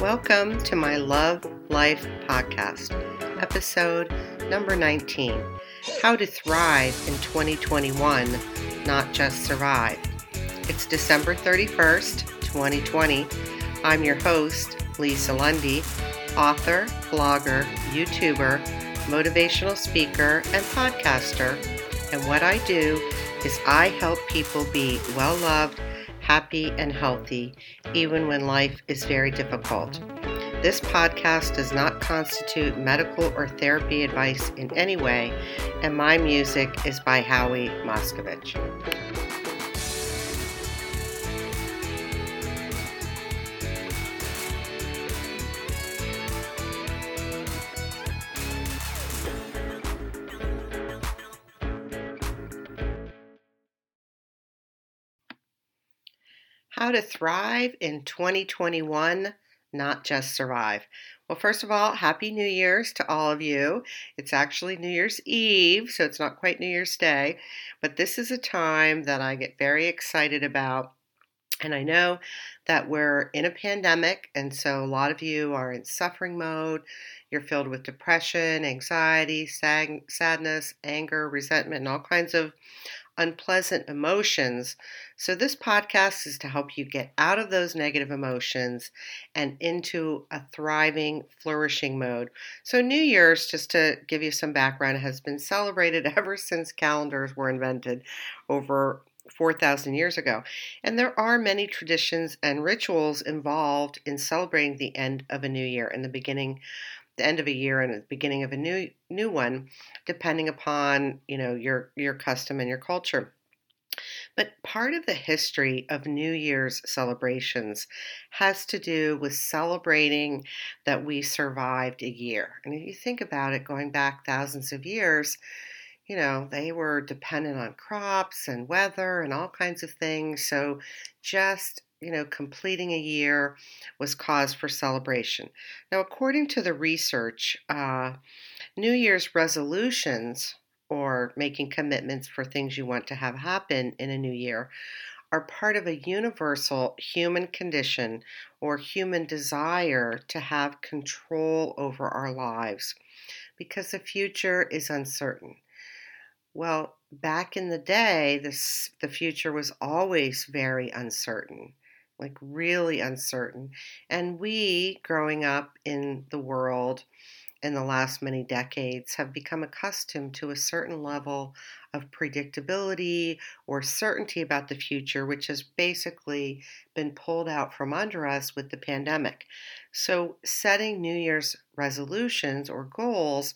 Welcome to my Love Life podcast, episode number 19 How to Thrive in 2021, Not Just Survive. It's December 31st, 2020. I'm your host, Lisa Lundy, author, blogger, YouTuber, motivational speaker, and podcaster. And what I do is I help people be well loved happy, and healthy, even when life is very difficult. This podcast does not constitute medical or therapy advice in any way, and my music is by Howie Moscovich. How to thrive in 2021, not just survive. Well, first of all, Happy New Year's to all of you. It's actually New Year's Eve, so it's not quite New Year's Day, but this is a time that I get very excited about. And I know that we're in a pandemic, and so a lot of you are in suffering mode. You're filled with depression, anxiety, sadness, anger, resentment, and all kinds of unpleasant emotions. So, this podcast is to help you get out of those negative emotions and into a thriving, flourishing mode. So, New Year's, just to give you some background, has been celebrated ever since calendars were invented over 4,000 years ago. And there are many traditions and rituals involved in celebrating the end of a new year and the beginning the end of a year and the beginning of a new new one, depending upon you know your your custom and your culture. But part of the history of New Year's celebrations has to do with celebrating that we survived a year. And if you think about it, going back thousands of years, you know, they were dependent on crops and weather and all kinds of things. So just you know, completing a year was cause for celebration. Now, according to the research, uh, New Year's resolutions or making commitments for things you want to have happen in a new year are part of a universal human condition or human desire to have control over our lives because the future is uncertain. Well, back in the day, this, the future was always very uncertain like really uncertain. And we, growing up in the world in the last many decades, have become accustomed to a certain level of predictability or certainty about the future, which has basically been pulled out from under us with the pandemic. So, setting New Year's resolutions or goals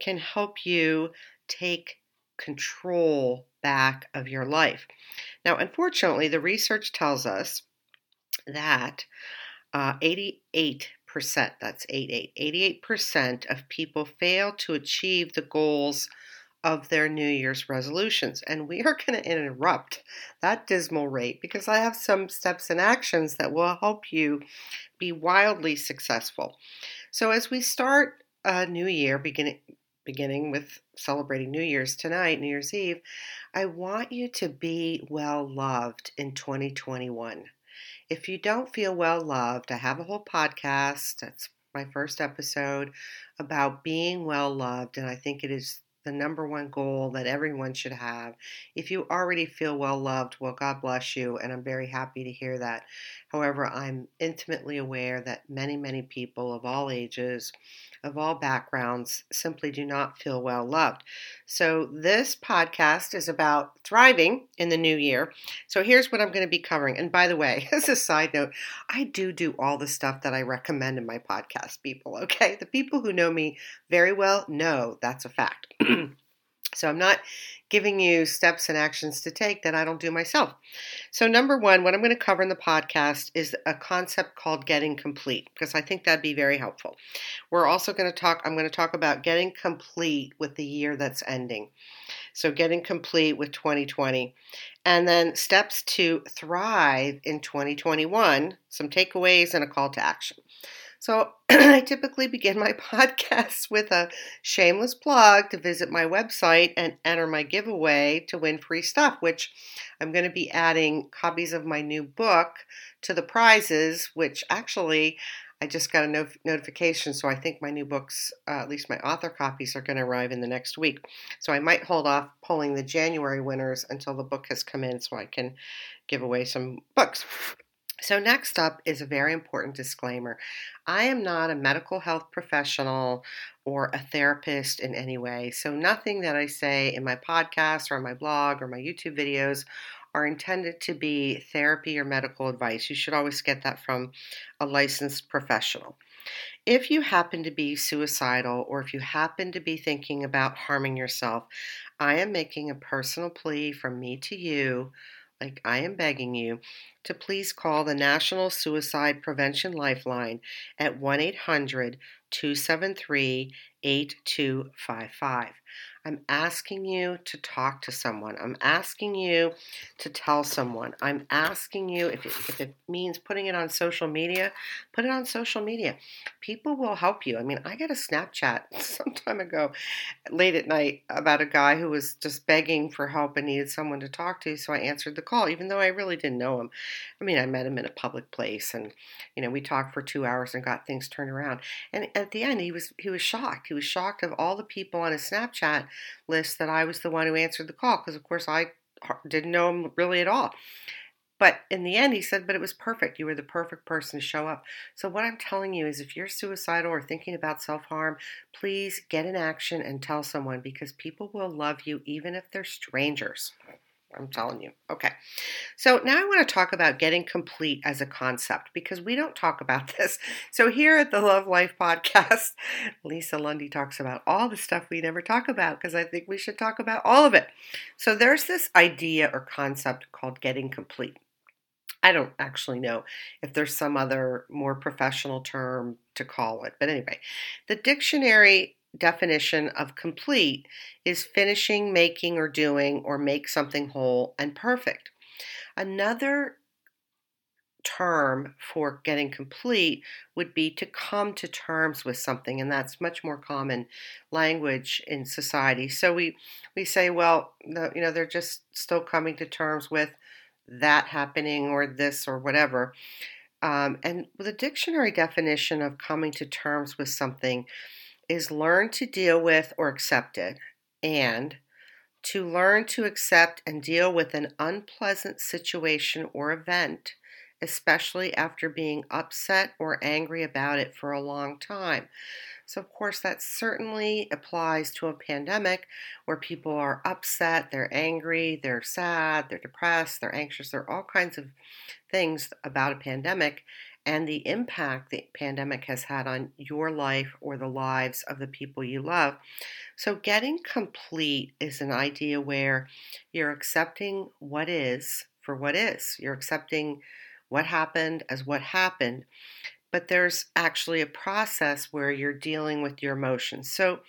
can help you take control back of your life. Now, unfortunately, the research tells us that uh, 88%, that's 88, 88% of people fail to achieve the goals of their New Year's resolutions. And we are going to interrupt that dismal rate because I have some steps and actions that will help you be wildly successful. So, as we start a new year, beginning, beginning with celebrating New Year's tonight, New Year's Eve, I want you to be well loved in 2021. If you don't feel well loved, I have a whole podcast. That's my first episode about being well loved, and I think it is the number one goal that everyone should have. If you already feel well loved, well, God bless you, and I'm very happy to hear that. However, I'm intimately aware that many, many people of all ages of all backgrounds simply do not feel well loved. So, this podcast is about thriving in the new year. So, here's what I'm going to be covering. And by the way, as a side note, I do do all the stuff that I recommend in my podcast, people. Okay. The people who know me very well know that's a fact. So I'm not giving you steps and actions to take that I don't do myself. So, number one, what I'm going to cover in the podcast is a concept called getting complete, because I think that'd be very helpful. We're also going to talk, I'm going to talk about getting complete with the year that's ending. So, getting complete with 2020. And then steps to thrive in 2021, some takeaways, and a call to action. So I typically begin my podcasts with a shameless plug to visit my website and enter my giveaway to win free stuff, which I'm going to be adding copies of my new book to the prizes, which actually I just got a no- notification, so I think my new books, uh, at least my author copies, are going to arrive in the next week. So I might hold off pulling the January winners until the book has come in so I can give away some books. So, next up is a very important disclaimer. I am not a medical health professional or a therapist in any way. So, nothing that I say in my podcast or my blog or my YouTube videos are intended to be therapy or medical advice. You should always get that from a licensed professional. If you happen to be suicidal or if you happen to be thinking about harming yourself, I am making a personal plea from me to you like I am begging you to please call the National Suicide Prevention Lifeline at 1 800 273 8255. I'm asking you to talk to someone. I'm asking you to tell someone. I'm asking you if it, if it means putting it on social media, put it on social media. People will help you. I mean, I got a Snapchat some time ago, late at night, about a guy who was just begging for help and needed someone to talk to. So I answered the call, even though I really didn't know him. I mean, I met him in a public place, and you know, we talked for two hours and got things turned around. And at the end, he was he was shocked. He was shocked of all the people on his Snapchat list that I was the one who answered the call because, of course, I didn't know him really at all. But in the end, he said, But it was perfect. You were the perfect person to show up. So, what I'm telling you is if you're suicidal or thinking about self harm, please get in action and tell someone because people will love you even if they're strangers. I'm telling you. Okay. So now I want to talk about getting complete as a concept because we don't talk about this. So here at the Love Life podcast, Lisa Lundy talks about all the stuff we never talk about because I think we should talk about all of it. So there's this idea or concept called getting complete. I don't actually know if there's some other more professional term to call it. But anyway, the dictionary definition of complete is finishing, making, or doing, or make something whole and perfect. Another term for getting complete would be to come to terms with something and that's much more common language in society so we we say well the, you know they're just still coming to terms with that happening or this or whatever um, and the dictionary definition of coming to terms with something is learn to deal with or accept it, and to learn to accept and deal with an unpleasant situation or event, especially after being upset or angry about it for a long time. So, of course, that certainly applies to a pandemic where people are upset, they're angry, they're sad, they're depressed, they're anxious, there are all kinds of things about a pandemic and the impact the pandemic has had on your life or the lives of the people you love. So, getting complete is an idea where you're accepting what is for what is. You're accepting what happened as what happened, but there's actually a process where you're dealing with your emotions. So,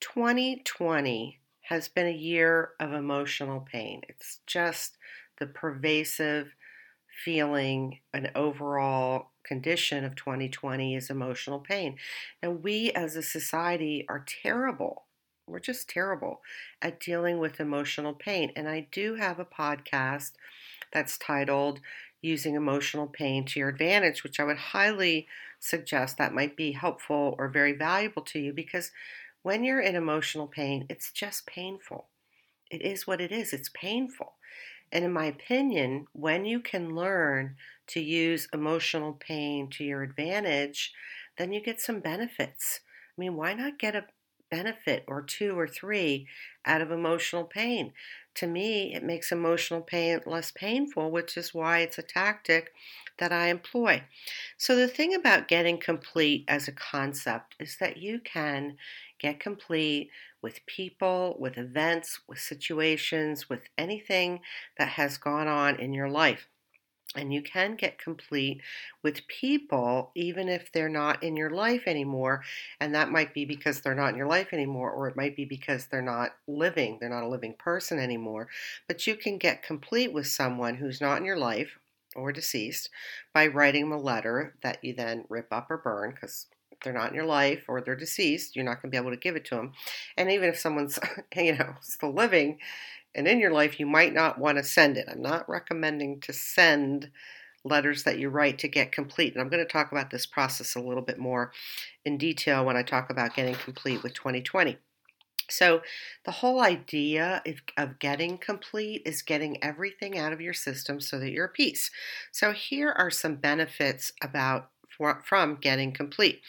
2020 has been a year of emotional pain. It's just the pervasive feeling an overall condition of 2020 is emotional pain. And we as a society are terrible. We're just terrible at dealing with emotional pain. And I do have a podcast that's titled Using Emotional Pain to Your Advantage, which I would highly suggest that might be helpful or very valuable to you because when you're in emotional pain, it's just painful. It is what it is, it's painful. And in my opinion, when you can learn to use emotional pain to your advantage, then you get some benefits. I mean, why not get a benefit or two or three out of emotional pain? To me, it makes emotional pain less painful, which is why it's a tactic that I employ. So, the thing about getting complete as a concept is that you can get complete with people, with events, with situations, with anything that has gone on in your life. And you can get complete with people even if they're not in your life anymore. And that might be because they're not in your life anymore, or it might be because they're not living, they're not a living person anymore. But you can get complete with someone who's not in your life or deceased by writing them a letter that you then rip up or burn because they're not in your life or they're deceased, you're not going to be able to give it to them. And even if someone's, you know, still living and in your life, you might not want to send it. I'm not recommending to send letters that you write to get complete. And I'm going to talk about this process a little bit more in detail when I talk about getting complete with 2020. So, the whole idea of, getting complete is getting everything out of your system so that you're at peace. So, here are some benefits about from getting complete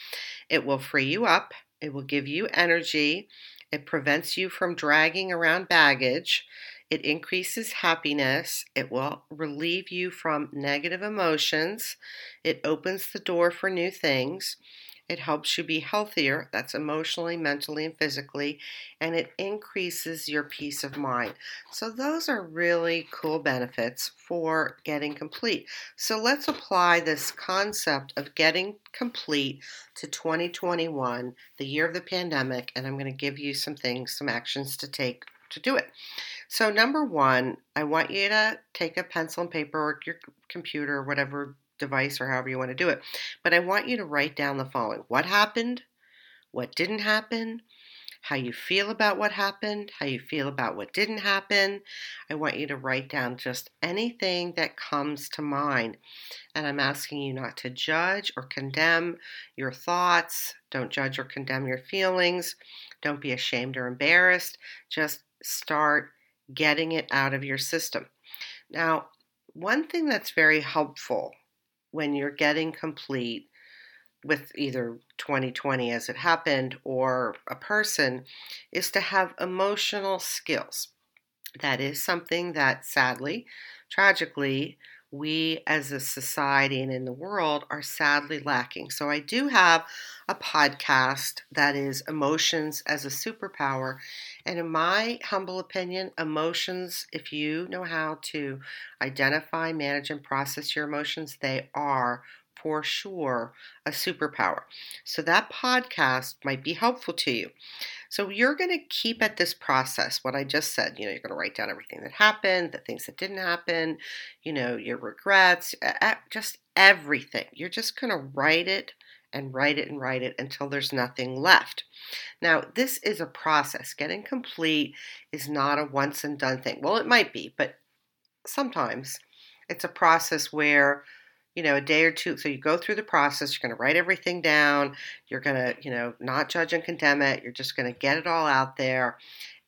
it will free you up, it will give you energy, it prevents you from dragging around baggage. It increases happiness. It will relieve you from negative emotions. It opens the door for new things. It helps you be healthier, that's emotionally, mentally, and physically, and it increases your peace of mind. So, those are really cool benefits for getting complete. So, let's apply this concept of getting complete to 2021, the year of the pandemic, and I'm going to give you some things, some actions to take to do it. So, number one, I want you to take a pencil and paper or your computer or whatever device or however you want to do it. But I want you to write down the following what happened, what didn't happen, how you feel about what happened, how you feel about what didn't happen. I want you to write down just anything that comes to mind. And I'm asking you not to judge or condemn your thoughts. Don't judge or condemn your feelings. Don't be ashamed or embarrassed. Just start getting it out of your system. Now, one thing that's very helpful when you're getting complete with either 2020 as it happened or a person is to have emotional skills. That is something that sadly, tragically, we as a society and in the world are sadly lacking. So, I do have a podcast that is Emotions as a Superpower. And in my humble opinion, emotions, if you know how to identify, manage, and process your emotions, they are for sure a superpower. So, that podcast might be helpful to you. So you're going to keep at this process, what I just said. You know, you're going to write down everything that happened, the things that didn't happen, you know, your regrets, just everything. You're just going to write it and write it and write it until there's nothing left. Now, this is a process. Getting complete is not a once and done thing. Well, it might be, but sometimes it's a process where you know, a day or two. So you go through the process, you're going to write everything down, you're going to, you know, not judge and condemn it, you're just going to get it all out there.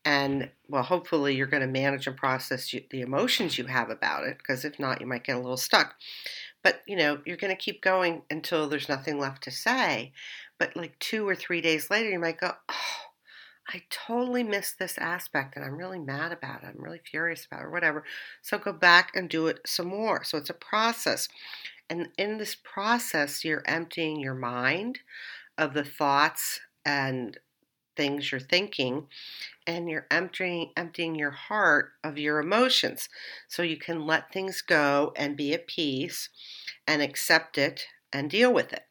And well, hopefully you're going to manage and process the emotions you have about it, because if not, you might get a little stuck. But, you know, you're going to keep going until there's nothing left to say. But like two or three days later, you might go, oh, I totally missed this aspect and I'm really mad about it. I'm really furious about it or whatever. So go back and do it some more. So it's a process. And in this process, you're emptying your mind of the thoughts and things you're thinking and you're emptying emptying your heart of your emotions. So you can let things go and be at peace and accept it and deal with it.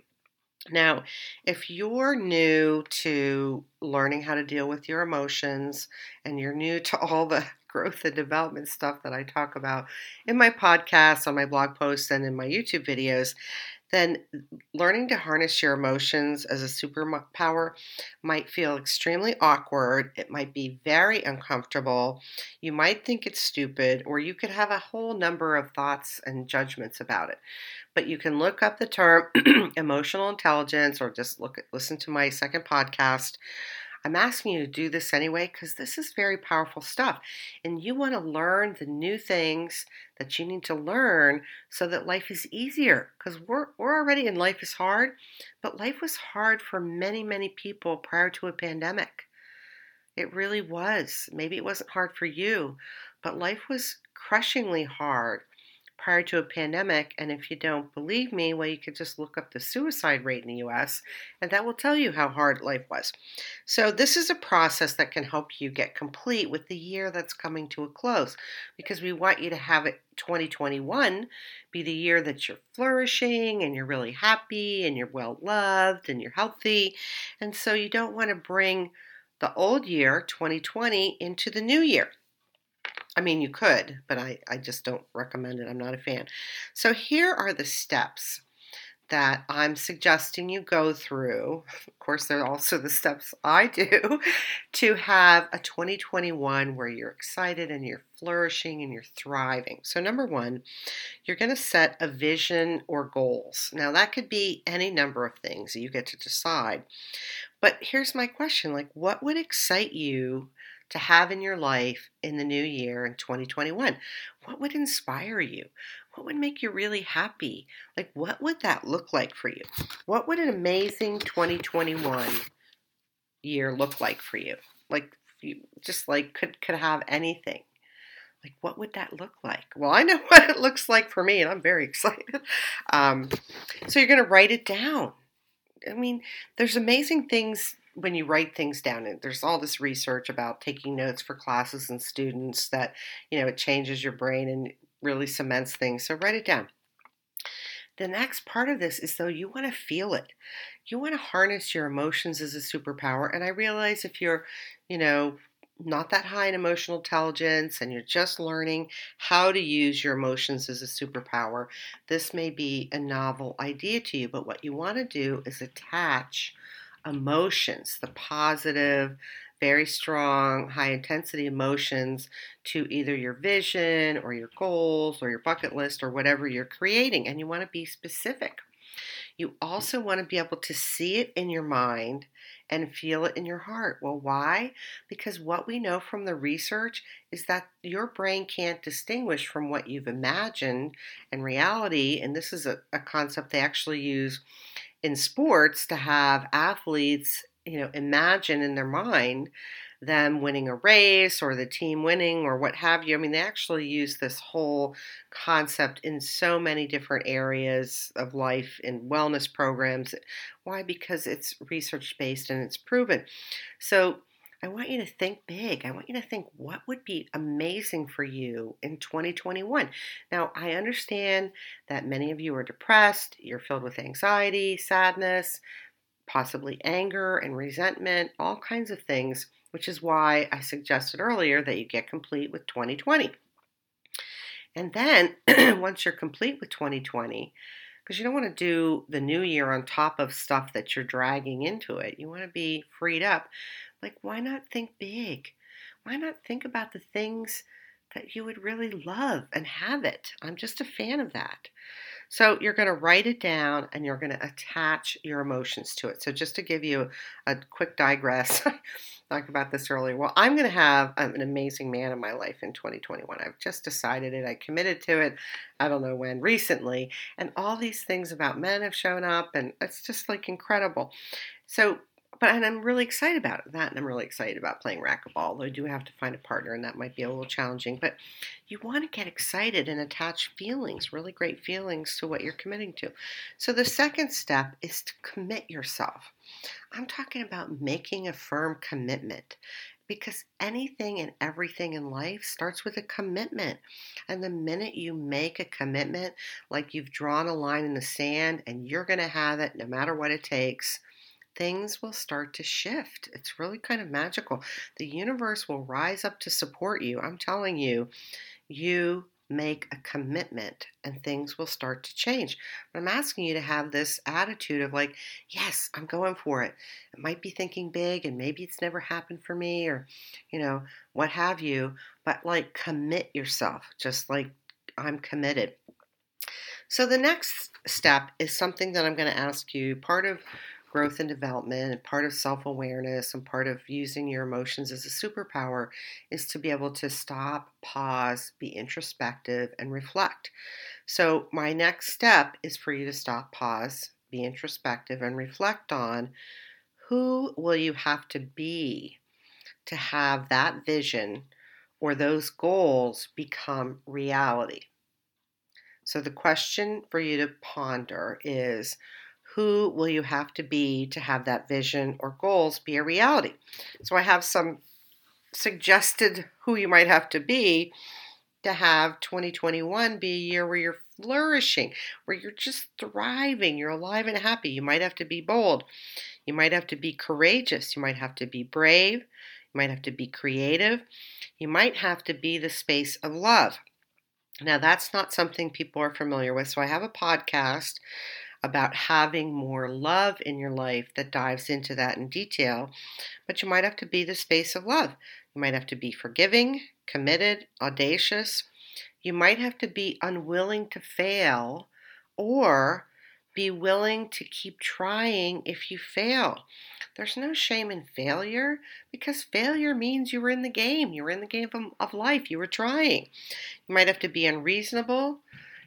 Now, if you're new to learning how to deal with your emotions and you're new to all the growth and development stuff that I talk about in my podcasts, on my blog posts, and in my YouTube videos, then learning to harness your emotions as a superpower might feel extremely awkward. It might be very uncomfortable. You might think it's stupid, or you could have a whole number of thoughts and judgments about it. But you can look up the term emotional intelligence or just look at, listen to my second podcast I'm asking you to do this anyway because this is very powerful stuff. And you want to learn the new things that you need to learn so that life is easier. Because we're, we're already in life is hard, but life was hard for many, many people prior to a pandemic. It really was. Maybe it wasn't hard for you, but life was crushingly hard prior to a pandemic. And if you don't believe me, well, you could just look up the suicide rate in the US, and that will tell you how hard life was. So, this is a process that can help you get complete with the year that's coming to a close because we want you to have it 2021 be the year that you're flourishing and you're really happy and you're well loved and you're healthy. And so, you don't want to bring the old year, 2020, into the new year. I mean, you could, but I, I just don't recommend it. I'm not a fan. So here are the steps that I'm suggesting you go through. Of course, there are also the steps I do to have a 2021 where you're excited and you're flourishing and you're thriving. So, number one, you're going to set a vision or goals. Now, that could be any number of things you get to decide. But here's my question like, what would excite you to have in your life in the new year in 2021? What would inspire you? What would make you really happy? Like, what would that look like for you? What would an amazing 2021 year look like for you? Like, you just like could could have anything. Like, what would that look like? Well, I know what it looks like for me, and I'm very excited. Um, so you're going to write it down. I mean, there's amazing things when you write things down and there's all this research about taking notes for classes and students that you know it changes your brain and really cements things so write it down. The next part of this is though you want to feel it. You want to harness your emotions as a superpower and i realize if you're you know not that high in emotional intelligence and you're just learning how to use your emotions as a superpower this may be a novel idea to you but what you want to do is attach emotions, the positive, very strong, high intensity emotions to either your vision or your goals or your bucket list or whatever you're creating. And you want to be specific. You also want to be able to see it in your mind and feel it in your heart. Well, why? Because what we know from the research is that your brain can't distinguish from what you've imagined and reality. And this is a, a concept they actually use in sports to have athletes, you know, imagine in their mind them winning a race or the team winning or what have you. I mean, they actually use this whole concept in so many different areas of life in wellness programs. Why? Because it's research based and it's proven. So, I want you to think big. I want you to think what would be amazing for you in 2021. Now, I understand that many of you are depressed, you're filled with anxiety, sadness, possibly anger and resentment, all kinds of things, which is why I suggested earlier that you get complete with 2020. And then once you're complete with 2020, because you don't want to do the new year on top of stuff that you're dragging into it. You want to be freed up. Like, why not think big? Why not think about the things that you would really love and have it? I'm just a fan of that. So you're going to write it down and you're going to attach your emotions to it. So just to give you a quick digress, talked about this earlier. Well, I'm going to have um, an amazing man in my life in 2021. I've just decided it. I committed to it. I don't know when recently, and all these things about men have shown up, and it's just like incredible. So but and I'm really excited about that, and I'm really excited about playing racquetball. Though I do have to find a partner, and that might be a little challenging. But you want to get excited and attach feelings, really great feelings, to what you're committing to. So the second step is to commit yourself. I'm talking about making a firm commitment because anything and everything in life starts with a commitment. And the minute you make a commitment, like you've drawn a line in the sand and you're going to have it no matter what it takes, things will start to shift. It's really kind of magical. The universe will rise up to support you. I'm telling you, you make a commitment and things will start to change. But I'm asking you to have this attitude of like, yes, I'm going for it. It might be thinking big and maybe it's never happened for me or, you know, what have you, but like commit yourself, just like I'm committed. So the next step is something that I'm going to ask you. Part of growth and development and part of self awareness and part of using your emotions as a superpower is to be able to stop, pause, be introspective, and reflect. So, my next step is for you to stop, pause, be introspective, and reflect on who will you have to be to have that vision or those goals become reality. So, the question for you to ponder is who will you have to be to have that vision or goals be a reality? So I have some suggested who you might have to be to have 2021 be a year where you're flourishing, where you're just thriving, you're alive and happy. You might have to be bold. You might have to be courageous. You might have to be brave. You might have to be creative. You might have to be the space of love. Now, that's not something people are familiar with. So, I have a podcast about having more love in your life that dives into that in detail. But you might have to be the space of love. You might have to be forgiving, committed, audacious. You might have to be unwilling to fail or be willing to keep trying if you fail. There's no shame in failure because failure means you were in the game. You were in the game of, life. You were trying. You might have to be unreasonable.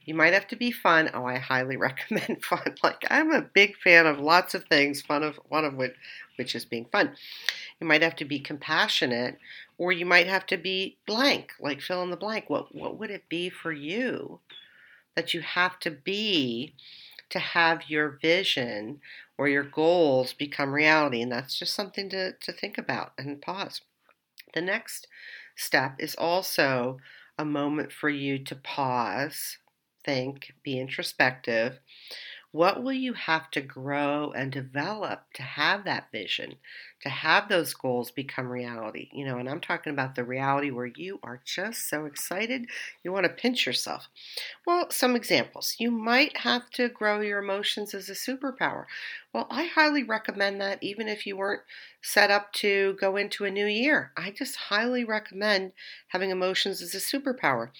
You might have to be fun. Oh, I highly recommend fun. Like I'm a big fan of lots of things, fun of one of which which is being fun. You might have to be compassionate or you might have to be blank, like fill in the blank. What what would it be for you that you have to be to have your vision or your goals become reality. And that's just something to, to think about and pause. The next step is also a moment for you to pause, think, be introspective, what will you have to grow and develop to have that vision, to have those goals become reality? You know, and I'm talking about the reality where you are just so excited you want to pinch yourself. Well, some examples. You might have to grow your emotions as a superpower. Well, I highly recommend that even if you weren't set up to go into a new year. I just highly recommend having emotions as a superpower.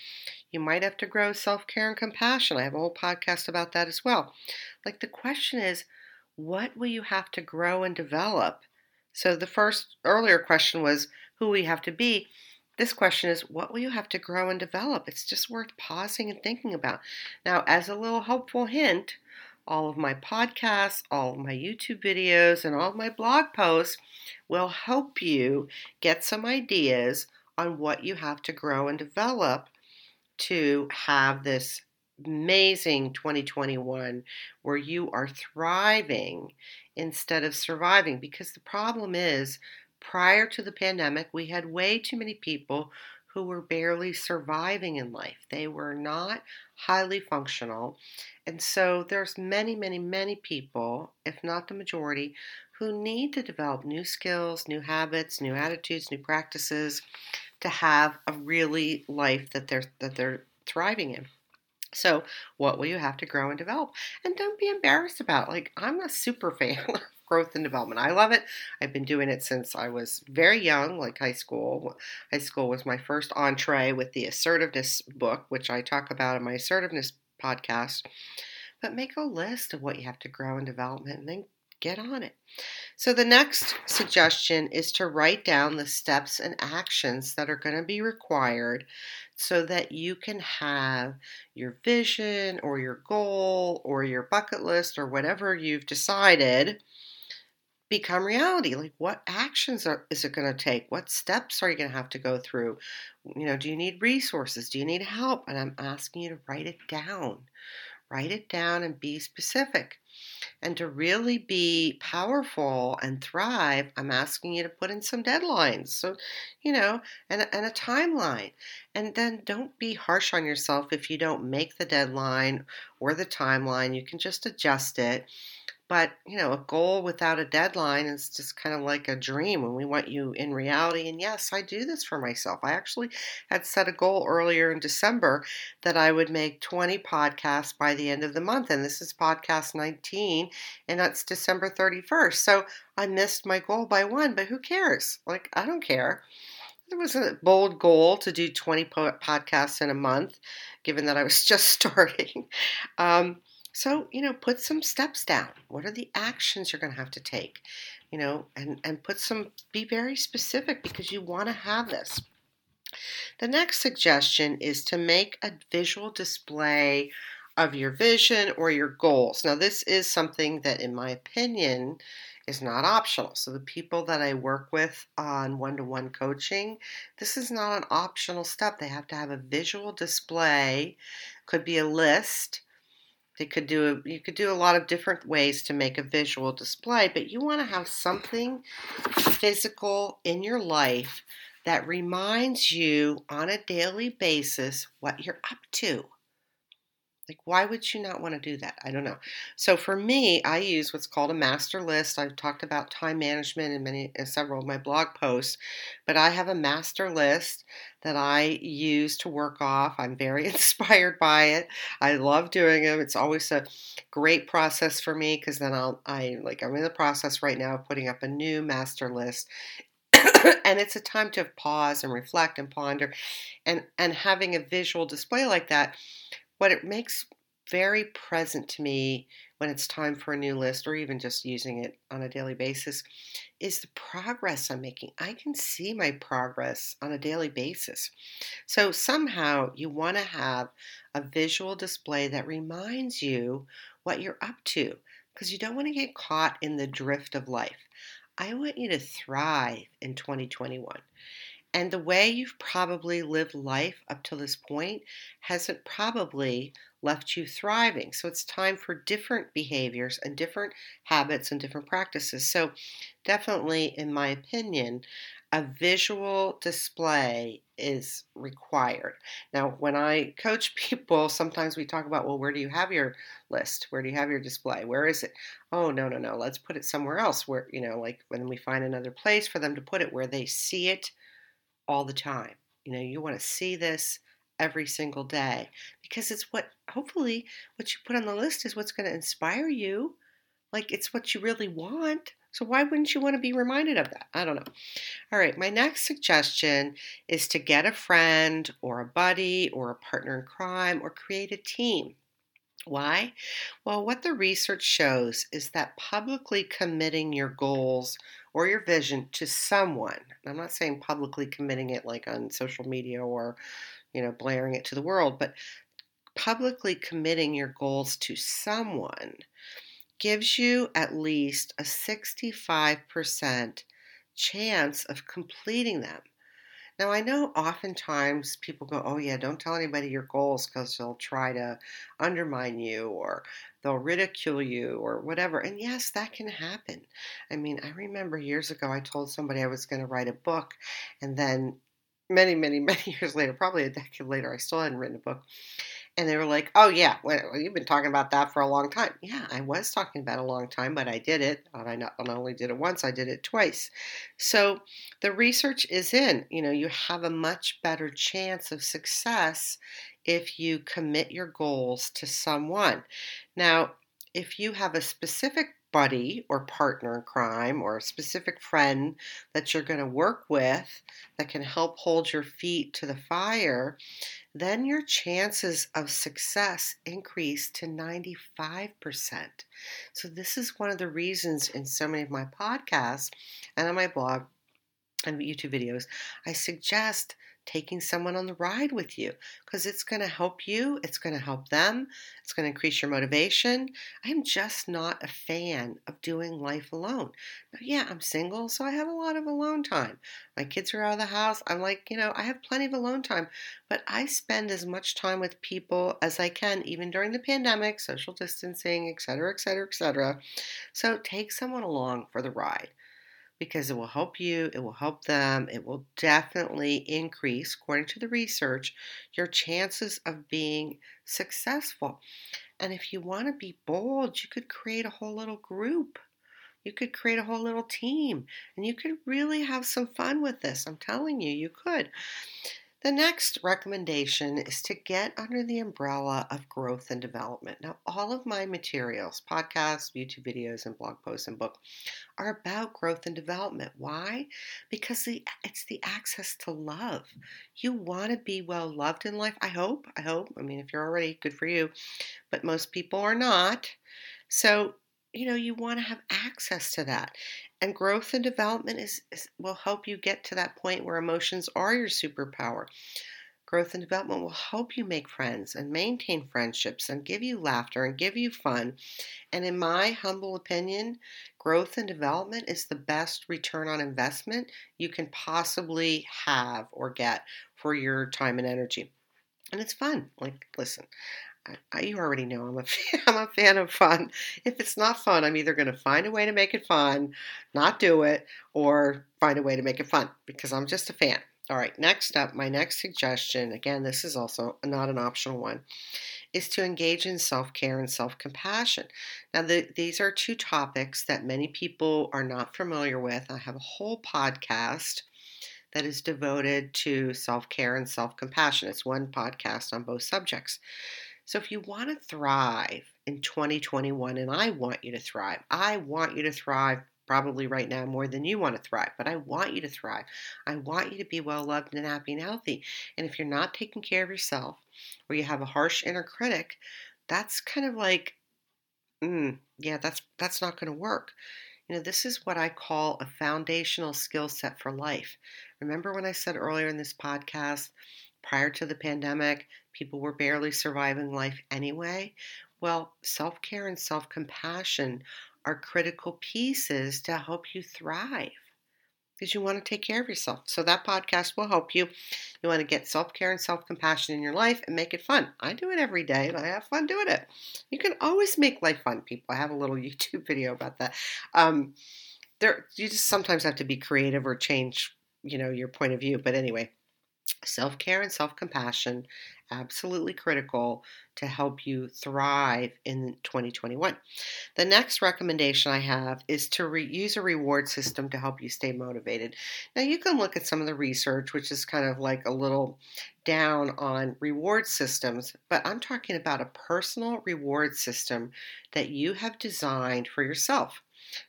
You might have to grow self care and compassion. I have a whole podcast about that as well. Like the question is, what will you have to grow and develop? So the first earlier question was, who we have to be? This question is, what will you have to grow and develop? It's just worth pausing and thinking about. Now, as a little helpful hint, all of my podcasts, all of my YouTube videos, and all of my blog posts will help you get some ideas on what you have to grow and develop to have this amazing 2021 where you are thriving instead of surviving. Because the problem is, prior to the pandemic, we had way too many people who were barely surviving in life. They were not highly functional. And so there's many, many, many people, if not the majority, who need to develop new skills, new habits, new attitudes, new practices to have a really life that they're that they're thriving in. So, what will you have to grow and develop? And don't be embarrassed about. Like I'm a super fan of growth and development. I love it. I've been doing it since I was very young, like high school. High school was my first entree with the assertiveness book, which I talk about in my assertiveness podcast. But make a list of what you have to grow and development and then get on it. So, the next suggestion is to write down the steps and actions that are going to be required so that you can have your vision or your goal or your bucket list or whatever you've decided become reality. Like, what actions are, is it going to take? What steps are you going to have to go through? You know, do you need resources? Do you need help? And I'm asking you to write it down. Write it down and be specific. And to really be powerful and thrive, I'm asking you to put in some deadlines. So, you know, and, and a timeline. And then don't be harsh on yourself if you don't make the deadline or the timeline. You can just adjust it but, you know, a goal without a deadline is just kind of like a dream when we want you in reality. And yes, I do this for myself. I actually had set a goal earlier in December that I would make 20 podcasts by the end of the month. And this is podcast 19, and that's December 31st. So I missed my goal by one, but who cares? Like, I don't care. It was a bold goal to do 20 podcasts in a month, given that I was just starting. Um, so, you know, put some steps down. What are the actions you're going to have to take? You know, and, and put some, be very specific because you want to have this. The next suggestion is to make a visual display of your vision or your goals. Now, this is something that, in my opinion, is not optional. So, the people that I work with on one to one coaching, this is not an optional step. They have to have a visual display, could be a list they could do a, you could do a lot of different ways to make a visual display, but you want to have something physical in your life that reminds you on a daily basis what you're up to. Like, why would you not want to do that? I don't know. So for me, I use what's called a master list. I've talked about time management in many, in several of my blog posts, but I have a master list that I use to work off. I'm very inspired by it. I love doing them. It's always a great process for me because then I'll, I like, I'm in the process right now of putting up a new master list. and it's a time to pause and reflect and ponder and and having a visual display like that what it makes very present to me when it's time for a new list or even just using it on a daily basis is the progress I'm making. I can see my progress on a daily basis. So somehow you want to have a visual display that reminds you what you're up to because you don't want to get caught in the drift of life. I want you to thrive in 2021. And the way you've probably lived life up to this point hasn't probably left you thriving. So it's time for different behaviors and different habits and different practices. So, definitely, in my opinion, a visual display is required. Now, when I coach people, sometimes we talk about, well, where do you have your list? Where do you have your display? Where is it? Oh, no, no, no. Let's put it somewhere else where, you know, like when we find another place for them to put it where they see it all the time. You know, you want to see this every single day because it's what hopefully what you put on the list is what's going to inspire you. Like it's what you really want. So why wouldn't you want to be reminded of that? I don't know. All right, my next suggestion is to get a friend or a buddy or a partner in crime or create a team. Why? Well, what the research shows is that publicly committing your goals or your vision to someone, I'm not saying publicly committing it like on social media or, you know, blaring it to the world, but publicly committing your goals to someone gives you at least a 65% chance of completing them. Now, I know oftentimes people go, oh, yeah, don't tell anybody your goals because they'll try to undermine you or they'll ridicule you or whatever. And yes, that can happen. I mean, I remember years ago I told somebody I was going to write a book, and then many, many, many years later, probably a decade later, I still hadn't written a book. And they were like, oh, yeah, well, you've been talking about that for a long time. Yeah, I was talking about a long time, but I did it. And I not, not only did it once, I did it twice. So the research is in. You know, you have a much better chance of success if you commit your goals to someone. Now, if you have a specific buddy or partner in crime or a specific friend that you're going to work with that can help hold your feet to the fire, then your chances of success increase to 95%. So, this is one of the reasons in so many of my podcasts and on my blog and YouTube videos, I suggest taking someone on the ride with you because it's going to help you, it's going to help them, it's going to increase your motivation. I'm just not a fan of doing life alone. Now, yeah, I'm single, so I have a lot of alone time. My kids are out of the house. I'm like, you know, I have plenty of alone time, but I spend as much time with people as I can, even during the pandemic, social distancing, et cetera, et cetera, et cetera. So take someone along for the ride because it will help you, it will help them, it will definitely increase, according to the research, your chances of being successful. And if you want to be bold, you could create a whole little group. You could create a whole little team and you could really have some fun with this. I'm telling you, you could. The next recommendation is to get under the umbrella of growth and development. Now, all of my materials, podcasts, YouTube videos, and blog posts and book are about growth and development. Why? Because the, it's the access to love. You want to be well loved in life. I hope. I hope. I mean, if you're already, good for you. But most people are not. So, you know, you want to have access to that. And growth and development is, is, will help you get to that point where emotions are your superpower. Growth and development will help you make friends and maintain friendships and give you laughter and give you fun. And in my humble opinion, growth and development is the best return on investment you can possibly have or get for your time and energy. And it's fun. Like, listen, I, you already know I'm a fan, I'm a fan of fun. If it's not fun, I'm either going to find a way to make it fun, not do it, or find a way to make it fun because I'm just a fan. All right, next up, my next suggestion again, this is also not an optional one is to engage in self care and self compassion. Now, the, these are two topics that many people are not familiar with. I have a whole podcast that is devoted to self care and self compassion. It's one podcast on both subjects. So, if you want to thrive in 2021, and I want you to thrive, I want you to thrive probably right now more than you want to thrive, but I want you to thrive. I want you to be well loved and happy and healthy. And if you're not taking care of yourself or you have a harsh inner critic, that's kind of like, mm, yeah, that's that's not going to work. You know, this is what I call a foundational skill set for life. Remember when I said earlier in this podcast, prior to the pandemic, people were barely surviving life anyway? Well, self care and self compassion are critical pieces to help you thrive because you want to take care of yourself. So that podcast will help you. You want to get self-care and self-compassion in your life and make it fun. I do it every day and I have fun doing it. You can always make life fun, people. I have a little YouTube video about that. Um, there you just sometimes have to be creative or change, you know, your point of view. But anyway, self care and self compassion, absolutely critical to help you thrive in 2021. The next recommendation I have is to re- use a reward system to help you stay motivated. Now, you can look at some of the research, which is kind of like a little down on reward systems, but I'm talking about a personal reward system that you have designed for yourself,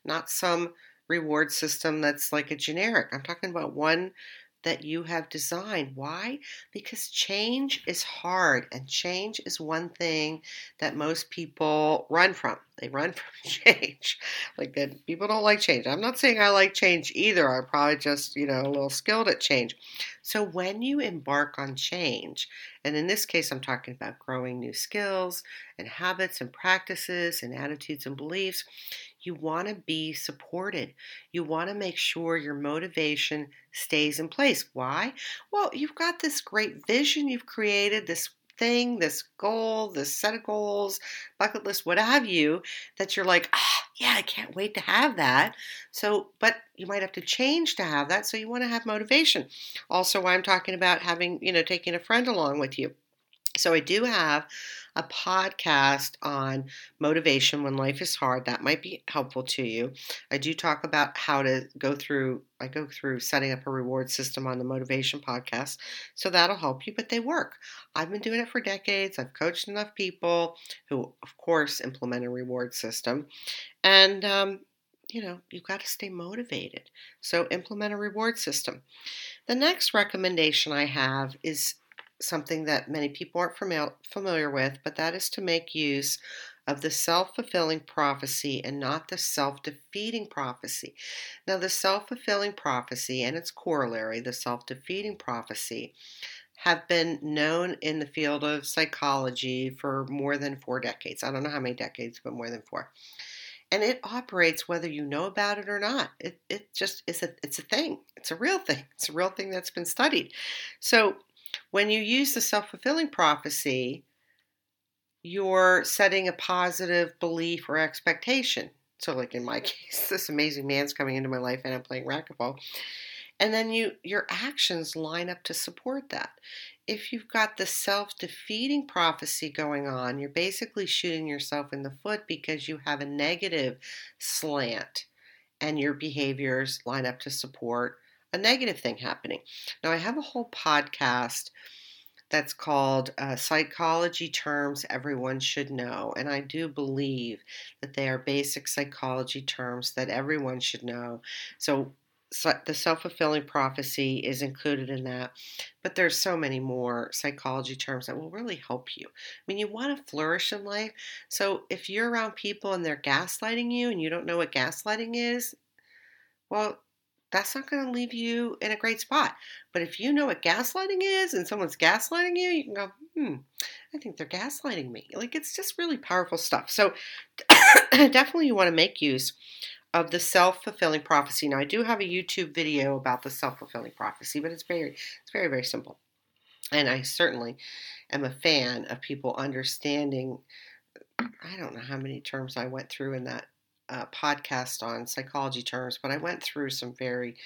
not some reward system that's like a generic. I'm talking about one that you have designed. Why? Because change is hard, and change is one thing that most people run from. They run from change. Like that, people don't like change. I'm not saying I like change either. I'm probably just, you know, a little skilled at change. So when you embark on change, and in this case, I'm talking about growing new skills and habits and practices and attitudes and beliefs, you want to be supported. You want to make sure your motivation stays in place. Why? Well, you've got this great vision you've created, this thing, this goal, this set of goals, bucket list, what have you, that you're like, ah, yeah, I can't wait to have that. So, but you might have to change to have that. So you want to have motivation. Also, why I'm talking about having, you know, taking a friend along with you. So I do have a podcast on motivation when life is hard. That might be helpful to you. I do talk about how to go through, I go through setting up a reward system on the motivation podcast. So that'll help you, but they work. I've been doing it for decades. I've coached enough people who, of course, implement a reward system. And, um, you know, you've got to stay motivated. So implement a reward system. The next recommendation I have is something that many people aren't familiar with, but that is to make use of the self fulfilling prophecy and not the self defeating prophecy. Now, the self fulfilling prophecy and its corollary, the self defeating prophecy, have been known in the field of psychology for more than four decades. I don't know how many decades, but more than four. And it operates whether you know about it or not. It, it just is a it's a thing. It's a real thing. It's a real thing that's been studied. So when you use the self fulfilling prophecy, you're setting a positive belief or expectation. So, like in my case, this amazing man's coming into my life and I'm playing racquetball. And then you your actions line up to support that. If you've got the self-defeating prophecy going on, you're basically shooting yourself in the foot because you have a negative slant and your behaviors line up to support a negative thing happening. Now, I have a whole podcast that's called uh, Psychology Terms Everyone Should Know. And I do believe that they are basic psychology terms that everyone should know. So, so the self-fulfilling prophecy is included in that but there's so many more psychology terms that will really help you i mean you want to flourish in life so if you're around people and they're gaslighting you and you don't know what gaslighting is well that's not going to leave you in a great spot. But if you know what gaslighting is and someone's gaslighting you, you can go, hmm, I think they're gaslighting me. Like it's just really powerful stuff. So definitely you want to make use of the self-fulfilling prophecy. Now I do have a YouTube video about the self-fulfilling prophecy, but it's very it's very very simple. And I certainly am a fan of people understanding I don't know how many terms I went through in that uh, podcast on psychology terms, but I went through some very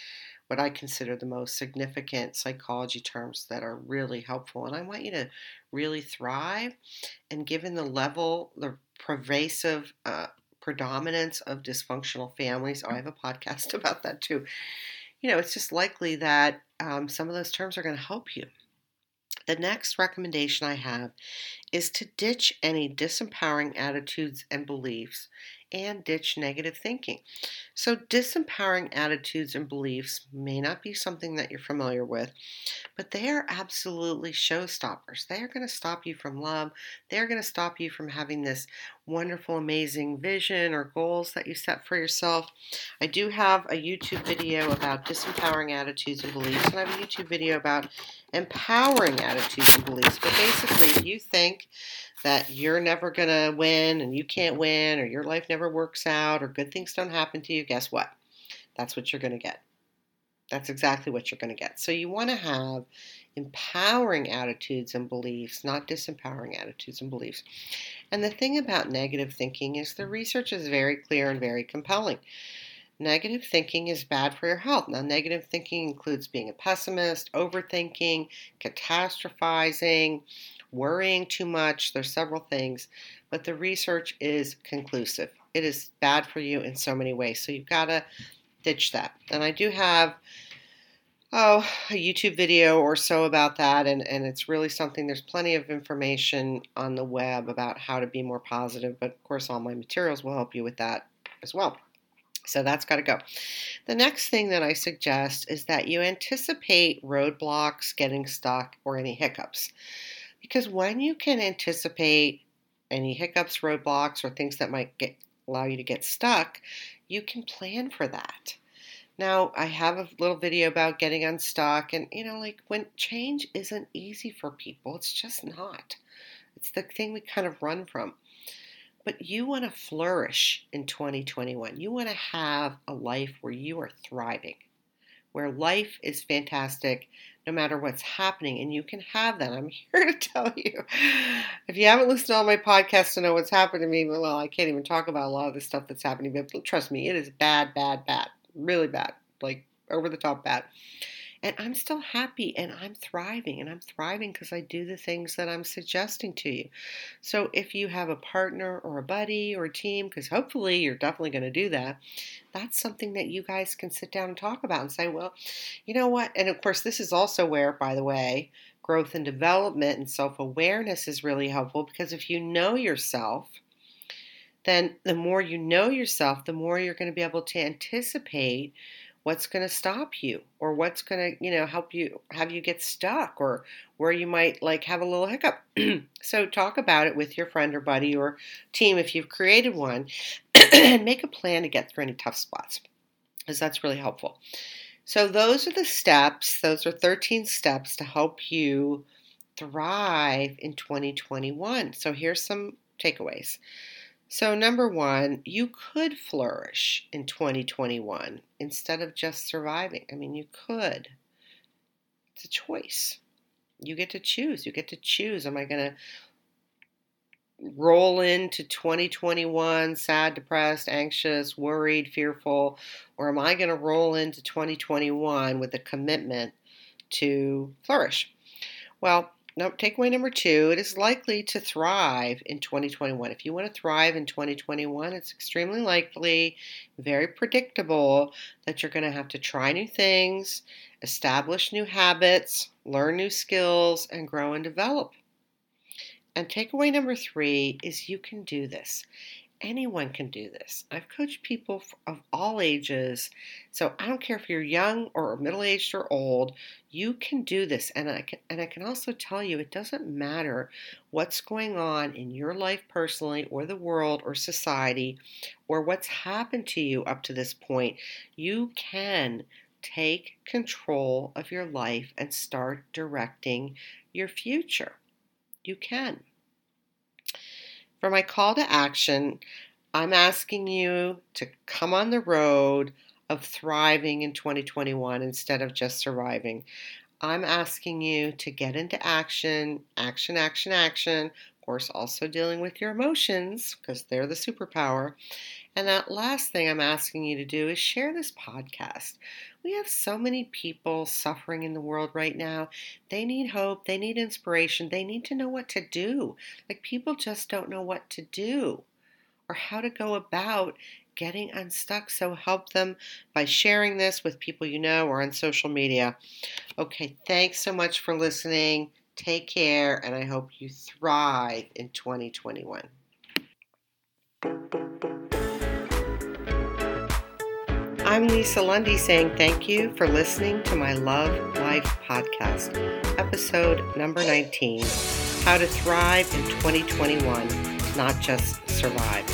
what I consider the most significant psychology terms that are really helpful. And I want you to really thrive. And given the level, the pervasive uh, predominance of dysfunctional families, oh, I have a podcast about that too. You know, it's just likely that um, some of those terms are going to help you. The next recommendation I have is to ditch any disempowering attitudes and beliefs and ditch negative thinking. So, disempowering attitudes and beliefs may not be something that you're familiar with, but they are absolutely showstoppers. They are going to stop you from love. They're going to stop you from having this wonderful, amazing vision or goals that you set for yourself. I do have a YouTube video about disempowering attitudes and beliefs, and I have a YouTube video about empowering attitudes and beliefs. But basically, if you think that you're never going to win and you can't win or your life never works out or good things don't happen to you, guess what? That's what you're going to get. That's exactly what you're going to get. So you want to have empowering attitudes and beliefs, not disempowering attitudes and beliefs. And the thing about negative thinking is the research is very clear and very compelling. Negative thinking is bad for your health. Now, negative thinking includes being a pessimist, overthinking, catastrophizing, worrying too much. There's several things, but the research is conclusive. It is bad for you in so many ways. So you've got to ditch that. And I do have oh a YouTube video or so about that and, and it's really something there's plenty of information on the web about how to be more positive, but of course all my materials will help you with that as well. So that's got to go. The next thing that I suggest is that you anticipate roadblocks, getting stuck, or any hiccups. Because when you can anticipate any hiccups, roadblocks, or things that might get, allow you to get stuck, you can plan for that. Now, I have a little video about getting unstuck, and you know, like when change isn't easy for people, it's just not. It's the thing we kind of run from. But you want to flourish in 2021. You want to have a life where you are thriving, where life is fantastic no matter what's happening, and you can have that. I'm here to tell you. If you haven't listened to all my podcasts to know what's happened to me, well, I can't even talk about a lot of the stuff that's happening, but trust me, it is bad, bad, bad. Really bad. Like over the top bad. And I'm still happy and I'm thriving. And I'm thriving because I do the things that I'm suggesting to you. So if you have a partner or a buddy or a team, because hopefully you're definitely going to do that, that's something that you guys can sit down and talk about and say, well, you know what? And of course, this is also where, by the way, growth and development and self awareness is really helpful because if you know yourself, then the more you know yourself, the more you're going to be able to anticipate what's going to stop you or what's going to you know help you have you get stuck or where you might like have a little hiccup. So talk about it with your friend or buddy or team if you've created one and make a plan to get through any tough spots because that's really helpful. So those are the steps those are 13 steps to help you thrive in 2021 so here's some takeaways so, number one, you could flourish in 2021 instead of just surviving. I mean, you could. It's a choice. You get to choose. You get to choose. Am I going to roll into 2021 sad, depressed, anxious, worried, fearful, or am I going to roll into 2021 with a commitment to flourish? Well, no, takeaway number two, it is likely to thrive in 2021. If you want to thrive in 2021, it's extremely likely, very predictable that you're going to have to try new things, establish new habits, learn new skills, and grow and develop. And takeaway number three is you can do this. Anyone can do this. I've coached people of all ages. So I don't care if you're young or middle aged or old, you can do this. And I can, and I can also tell you it doesn't matter what's going on in your life personally or the world or society or what's happened to you up to this point. You can take control of your life and start directing your future. You can. For my call to action, I'm asking you to come on the road of thriving in 2021 instead of just surviving. I'm asking you to get into action, action, action, action. Of course, also dealing with your emotions because they're the superpower. And that last thing I'm asking you to do is share this podcast. We have so many people suffering in the world right now. They need hope, they need inspiration, they need to know what to do. Like people just don't know what to do or how to go about getting unstuck. So help them by sharing this with people you know or on social media. Okay, thanks so much for listening. Take care, and I hope you thrive in 2021. I'm Lisa Lundy saying thank you for listening to my Love Life podcast, episode number 19 How to Thrive in 2021, Not Just Survive.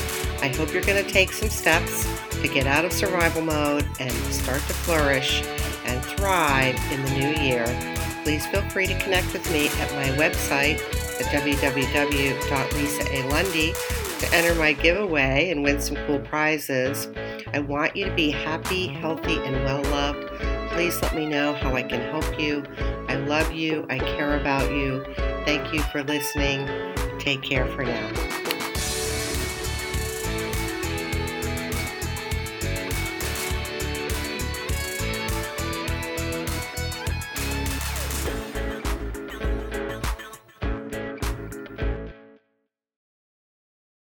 I hope you're going to take some steps to get out of survival mode and start to flourish and thrive in the new year. Please feel free to connect with me at my website at www.lisaalundy to enter my giveaway and win some cool prizes. I want you to be happy, healthy, and well loved. Please let me know how I can help you. I love you. I care about you. Thank you for listening. Take care for now.